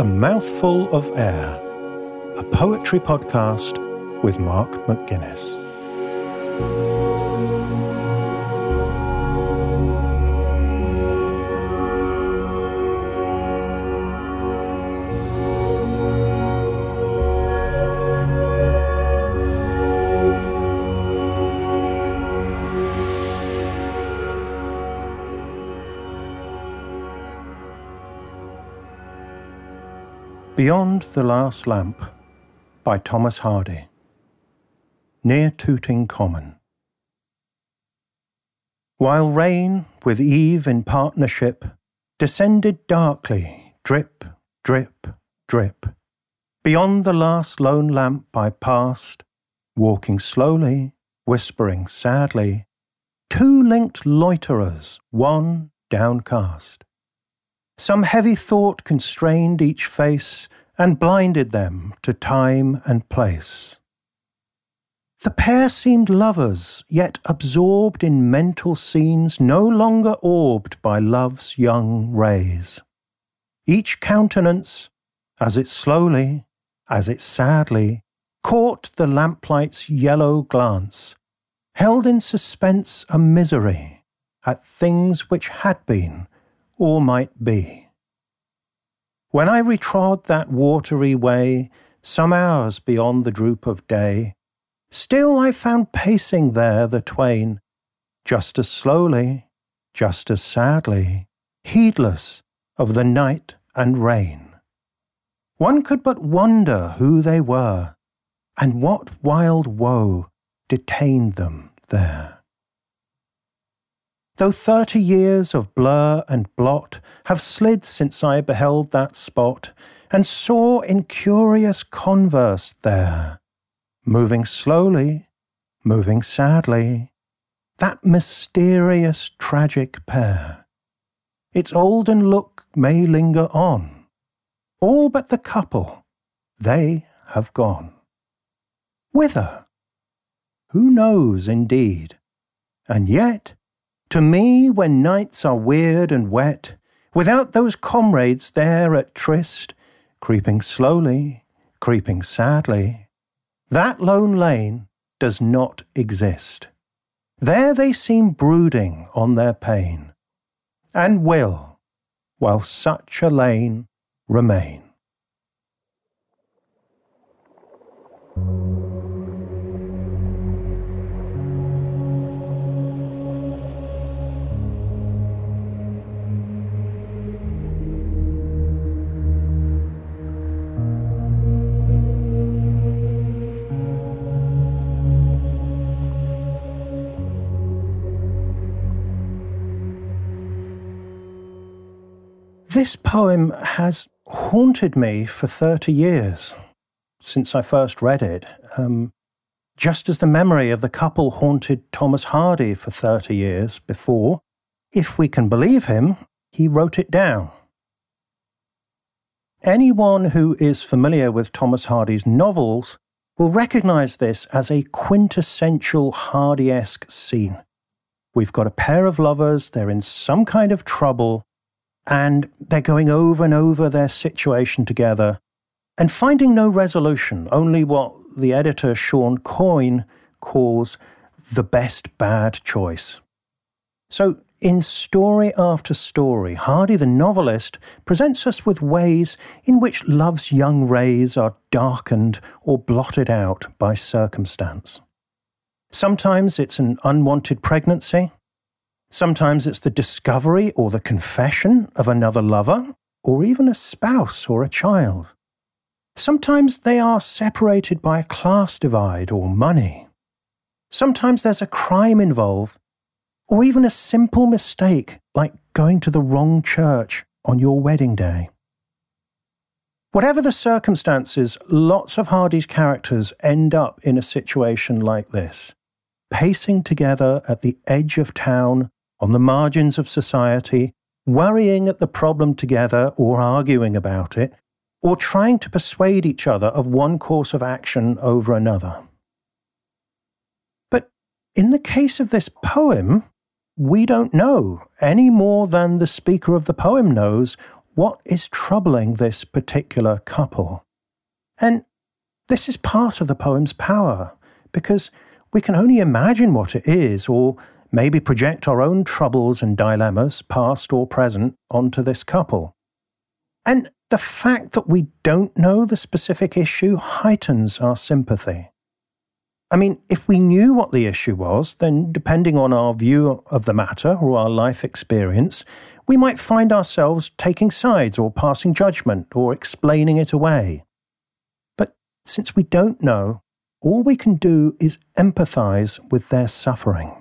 A Mouthful of Air, a poetry podcast with Mark McGuinness. Beyond the Last Lamp by Thomas Hardy. Near Tooting Common. While rain, with eve in partnership, descended darkly, drip, drip, drip, beyond the last lone lamp I passed, walking slowly, whispering sadly, two linked loiterers, one downcast. Some heavy thought constrained each face and blinded them to time and place. The pair seemed lovers, yet absorbed in mental scenes no longer orbed by love's young rays. Each countenance, as it slowly, as it sadly, caught the lamplight's yellow glance, held in suspense a misery at things which had been or might be. When I retrod that watery way, some hours beyond the droop of day, still I found pacing there the twain, just as slowly, just as sadly, heedless of the night and rain. One could but wonder who they were, and what wild woe detained them there. Though thirty years of blur and blot have slid since I beheld that spot, and saw in curious converse there, moving slowly, moving sadly, that mysterious tragic pair. Its olden look may linger on, all but the couple, they have gone. Whither? Who knows indeed? And yet, to me, when nights are weird and wet, without those comrades there at tryst, creeping slowly, creeping sadly, that lone lane does not exist. There they seem brooding on their pain, and will, while such a lane remain. This poem has haunted me for 30 years since I first read it, um, just as the memory of the couple haunted Thomas Hardy for 30 years before, if we can believe him, he wrote it down. Anyone who is familiar with Thomas Hardy's novels will recognize this as a quintessential Hardy esque scene. We've got a pair of lovers, they're in some kind of trouble, and they're going over and over their situation together and finding no resolution, only what the editor Shawn Coyne calls the best bad choice. So, in story after story, Hardy the novelist presents us with ways in which love's young rays are darkened or blotted out by circumstance. Sometimes it's an unwanted pregnancy, Sometimes it's the discovery or the confession of another lover, or even a spouse or a child. Sometimes they are separated by a class divide or money. Sometimes there's a crime involved, or even a simple mistake like going to the wrong church on your wedding day. Whatever the circumstances, lots of Hardy's characters end up in a situation like this, pacing together at the edge of town on the margins of society, worrying at the problem together or arguing about it, or trying to persuade each other of one course of action over another. But in the case of this poem, we don't know any more than the speaker of the poem knows what is troubling this particular couple. And this is part of the poem's power, because we can only imagine what it is, or maybe project our own troubles and dilemmas, past or present, onto this couple. And the fact that we don't know the specific issue heightens our sympathy. I mean, if we knew what the issue was, then depending on our view of the matter or our life experience, we might find ourselves taking sides or passing judgment or explaining it away. But since we don't know, all we can do is empathize with their suffering.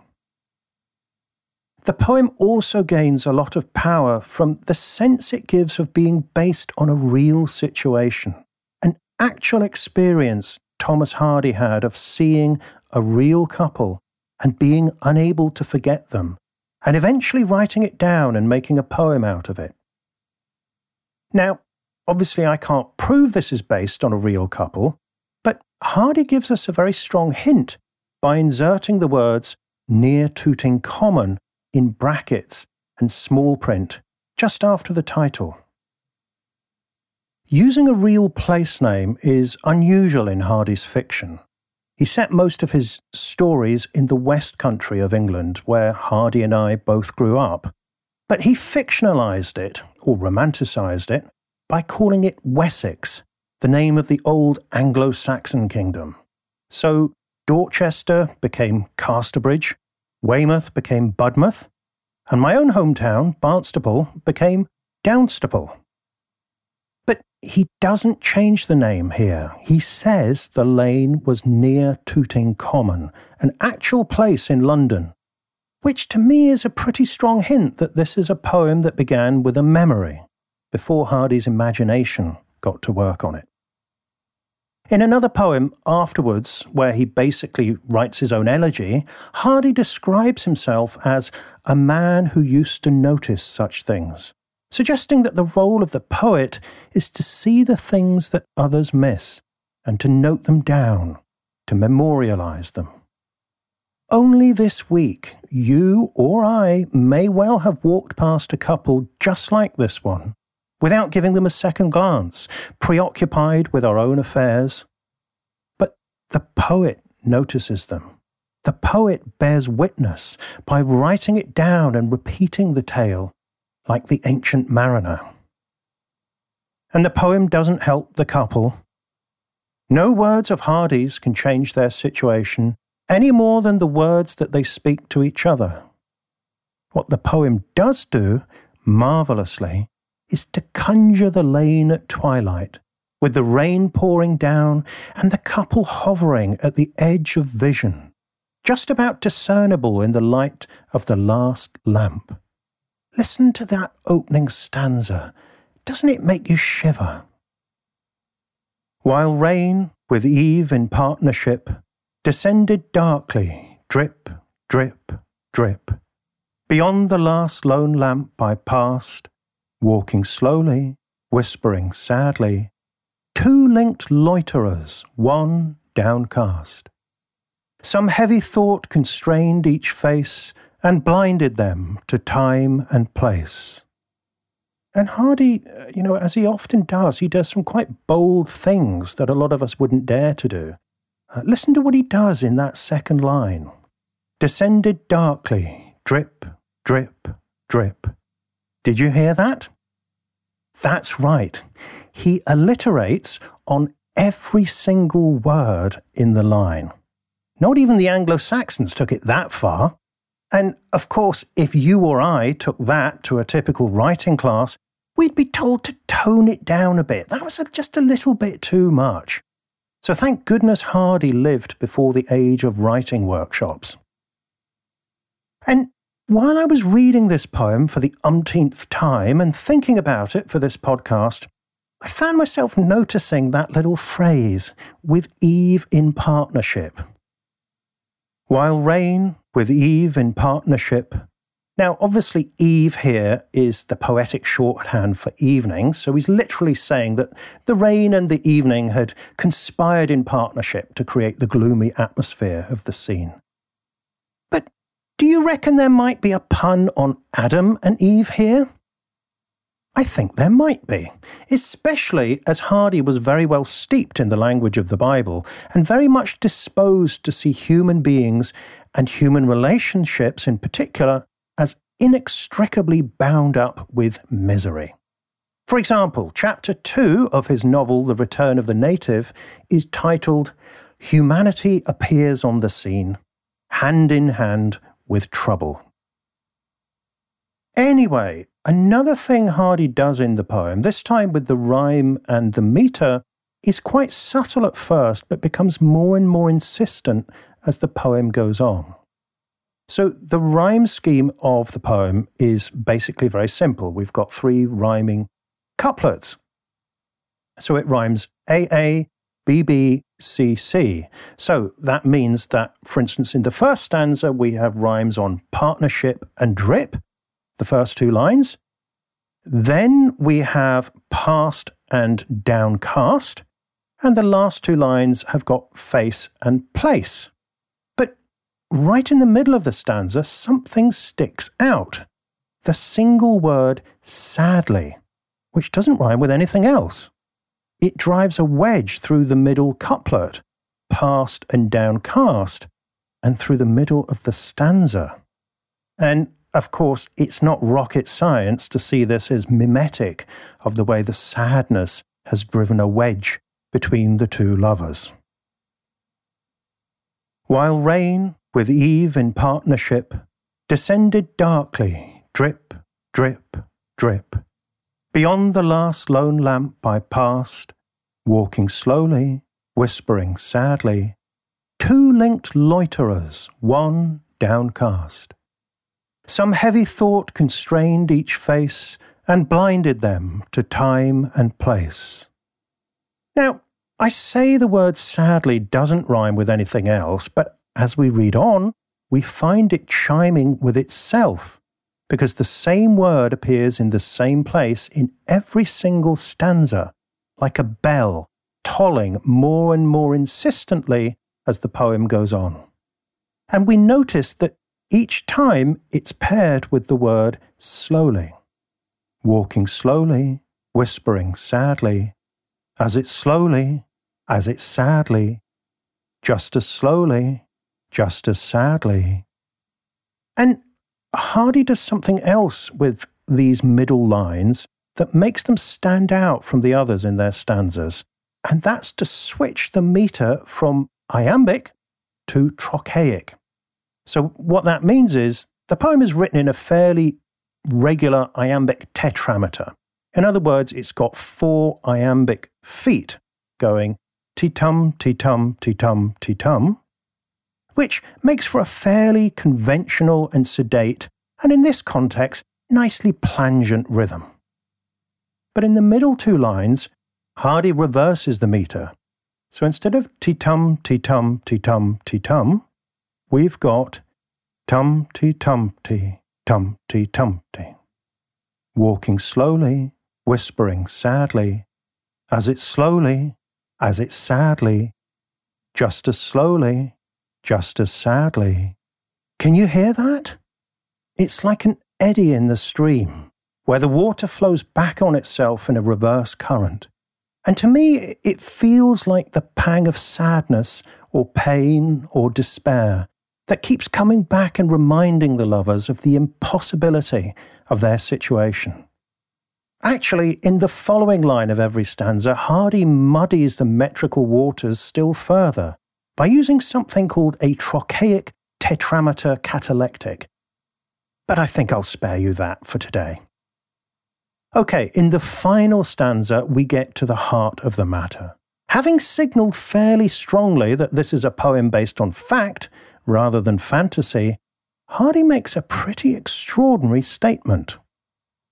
The poem also gains a lot of power from the sense it gives of being based on a real situation, an actual experience Thomas Hardy had of seeing a real couple and being unable to forget them, and eventually writing it down and making a poem out of it. Now, obviously, I can't prove this is based on a real couple, but Hardy gives us a very strong hint by inserting the words near Tooting Common in brackets and small print just after the title. Using a real place name is unusual in Hardy's fiction. He set most of his stories in the West Country of England, where Hardy and I both grew up. But he fictionalized it, or romanticized it, by calling it Wessex, the name of the old Anglo Saxon kingdom. So Dorchester became Casterbridge, Weymouth became Budmouth, and my own hometown, Barnstaple, became Downstaple. But he doesn't change the name here. He says the lane was near Tooting Common, an actual place in London, which to me is a pretty strong hint that this is a poem that began with a memory, before Hardy's imagination got to work on it. In another poem afterwards, where he basically writes his own elegy, Hardy describes himself as a man who used to notice such things, suggesting that the role of the poet is to see the things that others miss and to note them down, to memorialize them. Only this week, you or I may well have walked past a couple just like this one without giving them a second glance, preoccupied with our own affairs. But the poet notices them. The poet bears witness by writing it down and repeating the tale, like the ancient mariner. And the poem doesn't help the couple. No words of Hardy's can change their situation any more than the words that they speak to each other. What the poem does do, marvellously, is to conjure the lane at twilight, with the rain pouring down and the couple hovering at the edge of vision, just about discernible in the light of the last lamp. Listen to that opening stanza. Doesn't it make you shiver? While rain, with Eve in partnership, descended darkly, drip, drip, drip. Beyond the last lone lamp I passed, walking slowly, whispering sadly, two linked loiterers, one downcast. Some heavy thought constrained each face and blinded them to time and place. And Hardy, uh, you know, as he often does, he does some quite bold things that a lot of us wouldn't dare to do. Uh, listen to what he does in that second line. Descended darkly, drip, drip, drip. Did you hear that? That's right. He alliterates on every single word in the line. Not even the Anglo Saxons took it that far. And of course, if you or I took that to a typical writing class, we'd be told to tone it down a bit. That was just a little bit too much. So thank goodness Hardy lived before the age of writing workshops. And while I was reading this poem for the umpteenth time and thinking about it for this podcast, I found myself noticing that little phrase, with Eve in partnership. While rain, with Eve in partnership. Now, obviously, Eve here is the poetic shorthand for evening, so he's literally saying that the rain and the evening had conspired in partnership to create the gloomy atmosphere of the scene. Do you reckon there might be a pun on Adam and Eve here? I think there might be, especially as Hardy was very well steeped in the language of the Bible and very much disposed to see human beings and human relationships in particular as inextricably bound up with misery. For example, chapter 2 of his novel The Return of the Native is titled Humanity Appears on the Scene, Hand in Hand with Trouble. Anyway, another thing Hardy does in the poem, this time with the rhyme and the meter, is quite subtle at first but becomes more and more insistent as the poem goes on. So, the rhyme scheme of the poem is basically very simple. We've got three rhyming couplets. So it rhymes AA, BB, CC. So that means that, for instance, in the first stanza, we have rhymes on partnership and drip, the first two lines. Then we have past and downcast. And the last two lines have got face and place. But right in the middle of the stanza, something sticks out. The single word sadly, which doesn't rhyme with anything else. It drives a wedge through the middle couplet, past and downcast, and through the middle of the stanza. And of course, it's not rocket science to see this as mimetic of the way the sadness has driven a wedge between the two lovers. While rain, with Eve in partnership, descended darkly, drip, drip, drip. Beyond the last lone lamp I passed, walking slowly, whispering sadly, two linked loiterers, one downcast. Some heavy thought constrained each face and blinded them to time and place. Now, I say the word sadly doesn't rhyme with anything else, but as we read on, we find it chiming with itself, because the same word appears in the same place in every single stanza, like a bell tolling more and more insistently as the poem goes on. And we notice that each time it's paired with the word slowly, walking slowly, whispering sadly, as it slowly, as it sadly, just as slowly, just as sadly. And Hardy does something else with these middle lines that makes them stand out from the others in their stanzas, and that's to switch the meter from iambic to trochaic. So, what that means is the poem is written in a fairly regular iambic tetrameter. In other words, it's got four iambic feet going ti tum, ti tum, ti tum, ti tum, which makes for a fairly conventional and sedate, and in this context, nicely plangent rhythm. But in the middle two lines, Hardy reverses the meter. So instead of ti tum, ti tum, ti tum, ti tum, we've got tum ti tum ti tum ti tum ti. Walking slowly, whispering sadly, as it slowly, as it sadly, just as slowly, just as sadly. Can you hear that? It's like an eddy in the stream, where the water flows back on itself in a reverse current. And to me, it feels like the pang of sadness or pain or despair that keeps coming back and reminding the lovers of the impossibility of their situation. Actually, in the following line of every stanza, Hardy muddies the metrical waters still further by using something called a trochaic tetrameter catalectic. But I think I'll spare you that for today. Okay, in the final stanza, we get to the heart of the matter. Having signalled fairly strongly that this is a poem based on fact rather than fantasy, Hardy makes a pretty extraordinary statement.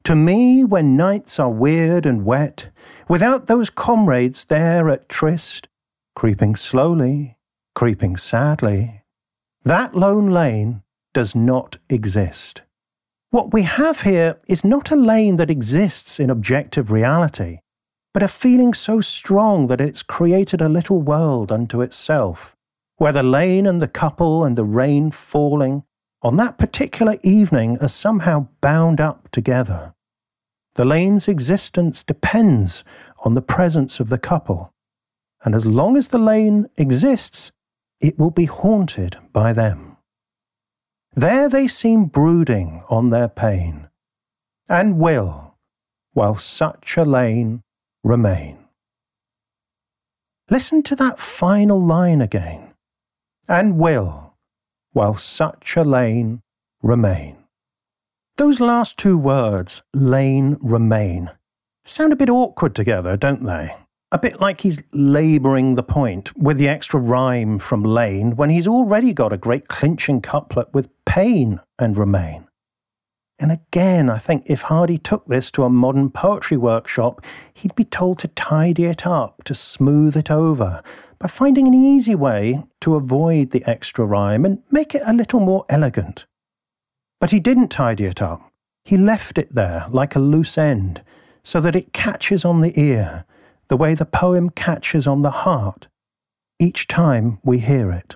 To me, when nights are weird and wet, without those comrades there at tryst, creeping slowly, creeping sadly, that lone lane does not exist. What we have here is not a lane that exists in objective reality, but a feeling so strong that it's created a little world unto itself, where the lane and the couple and the rain falling on that particular evening are somehow bound up together. The lane's existence depends on the presence of the couple, and as long as the lane exists, it will be haunted by them. There they seem brooding on their pain, and will, while such a lane remain. Listen to that final line again, and will, while such a lane remain. Those last two words, lane, remain, sound a bit awkward together, don't they? A bit like he's labouring the point with the extra rhyme from lane when he's already got a great clinching couplet with pain and remain. And again, I think if Hardy took this to a modern poetry workshop, he'd be told to tidy it up, to smooth it over, by finding an easy way to avoid the extra rhyme and make it a little more elegant. But he didn't tidy it up. He left it there like a loose end, so that it catches on the ear, the way the poem catches on the heart, each time we hear it.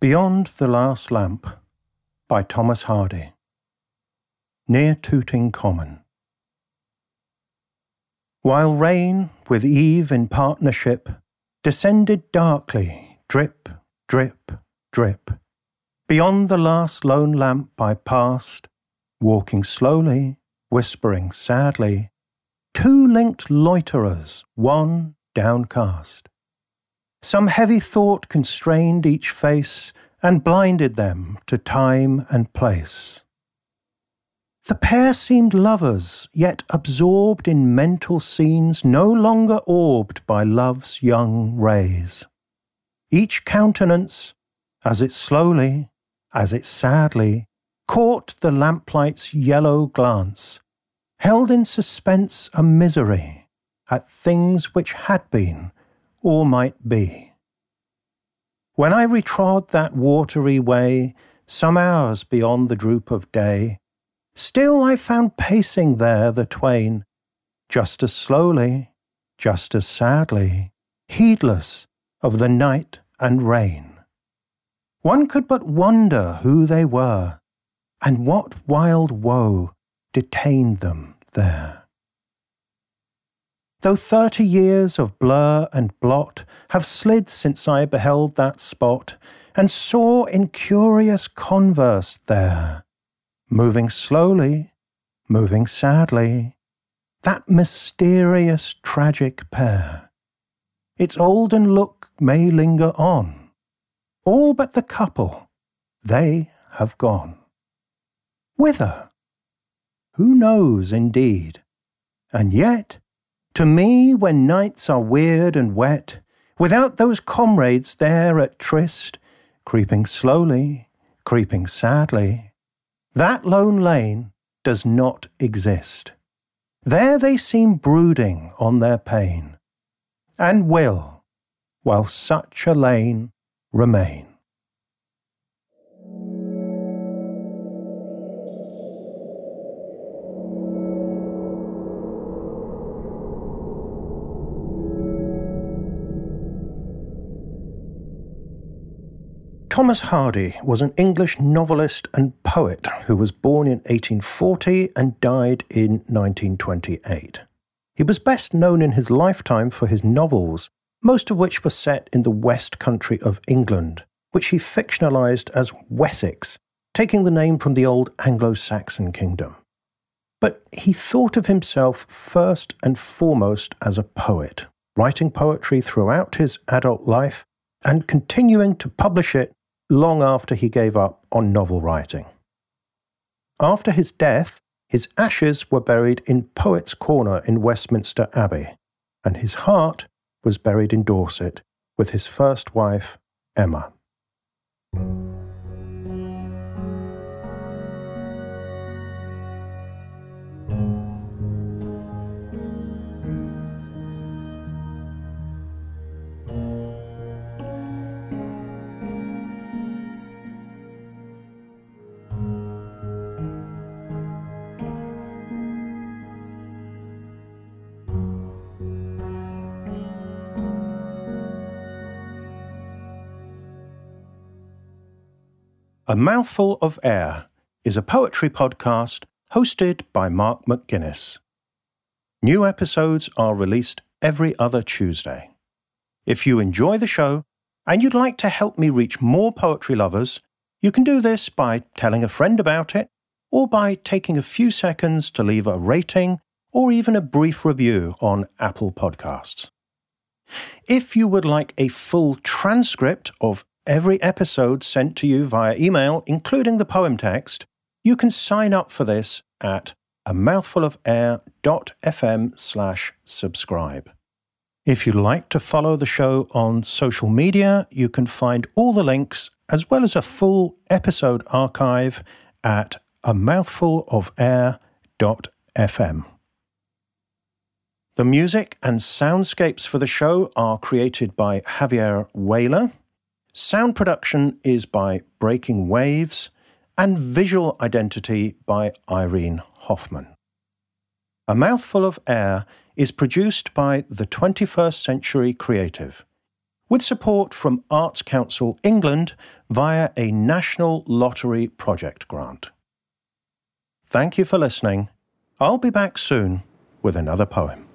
Beyond the Last Lamp by Thomas Hardy near Tooting Common. While rain, with eve in partnership, descended darkly, drip, drip, drip, beyond the last lone lamp I passed, walking slowly, whispering sadly, two linked loiterers, one downcast. Some heavy thought constrained each face and blinded them to time and place. The pair seemed lovers, yet absorbed in mental scenes no longer orbed by love's young rays. Each countenance, as it slowly, as it sadly, caught the lamplight's yellow glance, held in suspense a misery at things which had been or might be. When I retrod that watery way, some hours beyond the droop of day, Still I found pacing there the twain, just as slowly, just as sadly, heedless of the night and rain. One could but wonder who they were, and what wild woe detained them there. Though thirty years of blur and blot have slid since I beheld that spot, and saw in curious converse there, moving slowly, moving sadly, that mysterious tragic pair. Its olden look may linger on, all but the couple, they have gone. Whither? Who knows indeed? And yet, to me, when nights are weird and wet, without those comrades there at tryst, creeping slowly, creeping sadly, that lone lane does not exist. There they seem brooding on their pain, and will, while such a lane remain. Thomas Hardy was an English novelist and poet who was born in 1840 and died in 1928. He was best known in his lifetime for his novels, most of which were set in the West Country of England, which he fictionalized as Wessex, taking the name from the old Anglo Saxon kingdom. But he thought of himself first and foremost as a poet, writing poetry throughout his adult life and continuing to publish it long after he gave up on novel writing. After his death, his ashes were buried in Poets' Corner in Westminster Abbey, and his heart was buried in Dorset with his first wife, Emma. A Mouthful of Air is a poetry podcast hosted by Mark McGuinness. New episodes are released every other Tuesday. If you enjoy the show and you'd like to help me reach more poetry lovers, you can do this by telling a friend about it or by taking a few seconds to leave a rating or even a brief review on Apple Podcasts. If you would like a full transcript of every episode sent to you via email, including the poem text, you can sign up for this at a mouthfulofair.fm slash subscribe. If you'd like to follow the show on social media, you can find all the links as well as a full episode archive at a mouthfulofair.fm. The music and soundscapes for the show are created by Javier Weyler. Sound production is by Breaking Waves, and visual identity by Irene Hoffman. A Mouthful of Air is produced by the 21st Century Creative, with support from Arts Council England via a National Lottery Project grant. Thank you for listening. I'll be back soon with another poem.